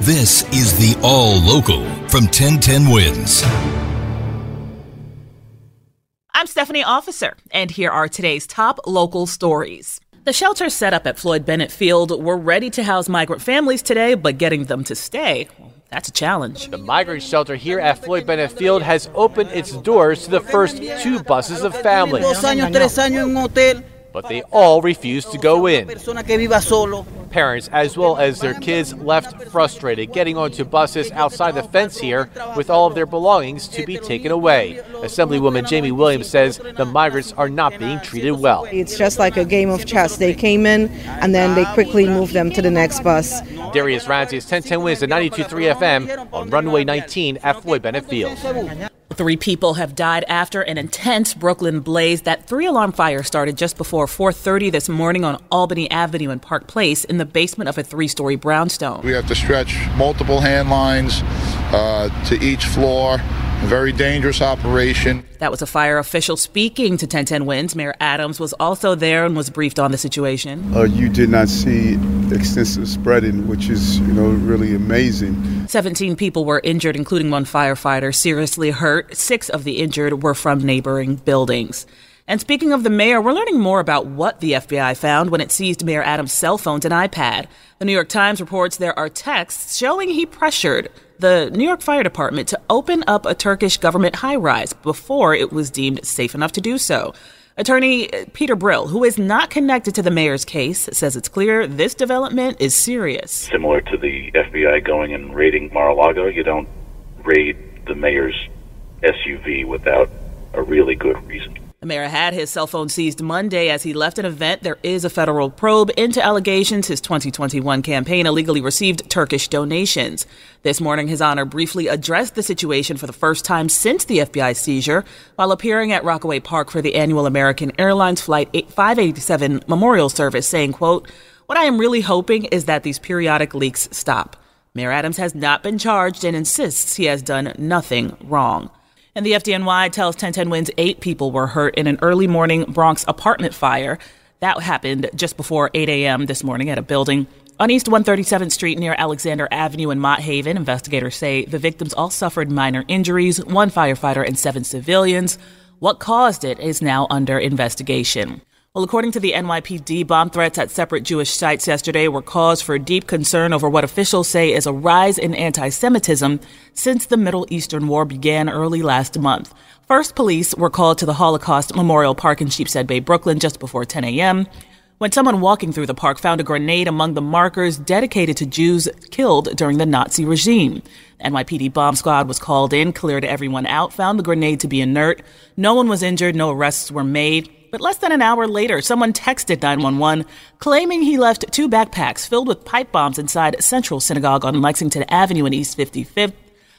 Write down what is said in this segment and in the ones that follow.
This is the All Local from 1010 Wins. I'm Stephanie Officer, and here are today's top local stories. The shelters set up at Floyd Bennett Field were ready to house migrant families today, but getting them to stay, that's a challenge. The migrant shelter here at Floyd Bennett Field has opened its doors to the first two buses of families but they all refused to go in. Parents, as well as their kids, left frustrated, getting onto buses outside the fence here with all of their belongings to be taken away. Assemblywoman Jaime Williams says the migrants are not being treated well. It's just like a game of chess. They came in and then they quickly moved them to the next bus. Darius Ramsey is 1010 wins at 92.3 FM on runway 19 at Floyd Bennett Field. Three people have died after an intense Brooklyn blaze. That three-alarm fire started just before 4:30 this morning on Albany Avenue and Park Place in the basement of a three-story brownstone. We have to stretch multiple hand lines uh, to each floor. A very dangerous operation. That was a fire official speaking to 1010 Wins. Mayor Adams was also there and was briefed on the situation. Uh, you did not see extensive spreading, which is, you know, really amazing. 17 people were injured, including one firefighter seriously hurt. Six of the injured were from neighboring buildings. And speaking of the mayor, we're learning more about what the FBI found when it seized Mayor Adams' cell phones and iPad. The New York Times reports there are texts showing he pressured the New York Fire Department to open up a Turkish government high rise before it was deemed safe enough to do so. Attorney Peter Brill, who is not connected to the mayor's case, says it's clear this development is serious. Similar to the FBI going and raiding Mar a Lago, you don't raid the mayor's SUV without a really good reason. The mayor had his cell phone seized Monday as he left an event. There is a federal probe into allegations his 2021 campaign illegally received Turkish donations. This morning, His Honor briefly addressed the situation for the first time since the FBI seizure while appearing at Rockaway Park for the annual American Airlines Flight 587 memorial service, saying, quote, What I am really hoping is that these periodic leaks stop. Mayor Adams has not been charged and insists he has done nothing wrong. And the FDNY tells 1010 Wins eight people were hurt in an early morning Bronx apartment fire. That happened just before 8 a.m. this morning at a building on East 137th Street near Alexander Avenue in Mott Haven. Investigators say the victims all suffered minor injuries, one firefighter and seven civilians. What caused it is now under investigation. Well, according to the NYPD, bomb threats at separate Jewish sites yesterday were cause for deep concern over what officials say is a rise in anti Semitism since the Middle Eastern war began early last month. First, police were called to the Holocaust Memorial Park in Sheepshead Bay, Brooklyn, just before 10 a.m. When someone walking through the park found a grenade among the markers dedicated to Jews killed during the Nazi regime. NYPD bomb squad was called in, cleared everyone out, found the grenade to be inert. No one was injured, no arrests were made. But less than an hour later, someone texted 911 claiming he left two backpacks filled with pipe bombs inside Central Synagogue on Lexington Avenue in East 55th.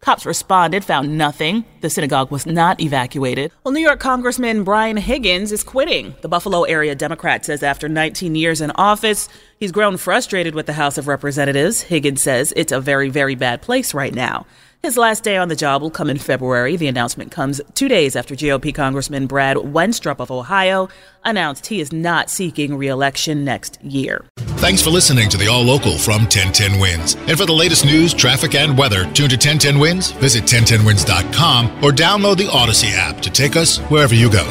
Cops responded, found nothing. The synagogue was not evacuated. Well, New York Congressman Brian Higgins is quitting. The Buffalo area Democrat says after 19 years in office, he's grown frustrated with the House of Representatives. Higgins says it's a very, very bad place right now. His last day on the job will come in February. The announcement comes two days after GOP Congressman Brad Wenstrup of Ohio announced he is not seeking reelection next year. Thanks for listening to the All Local from 1010 Wins. And for the latest news, traffic, and weather, tune to 1010 Wins, visit 1010wins.com, or download the Audacy app to take us wherever you go.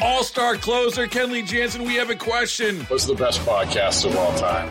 All star closer Kenley Jansen, we have a question. What's the best podcast of all time?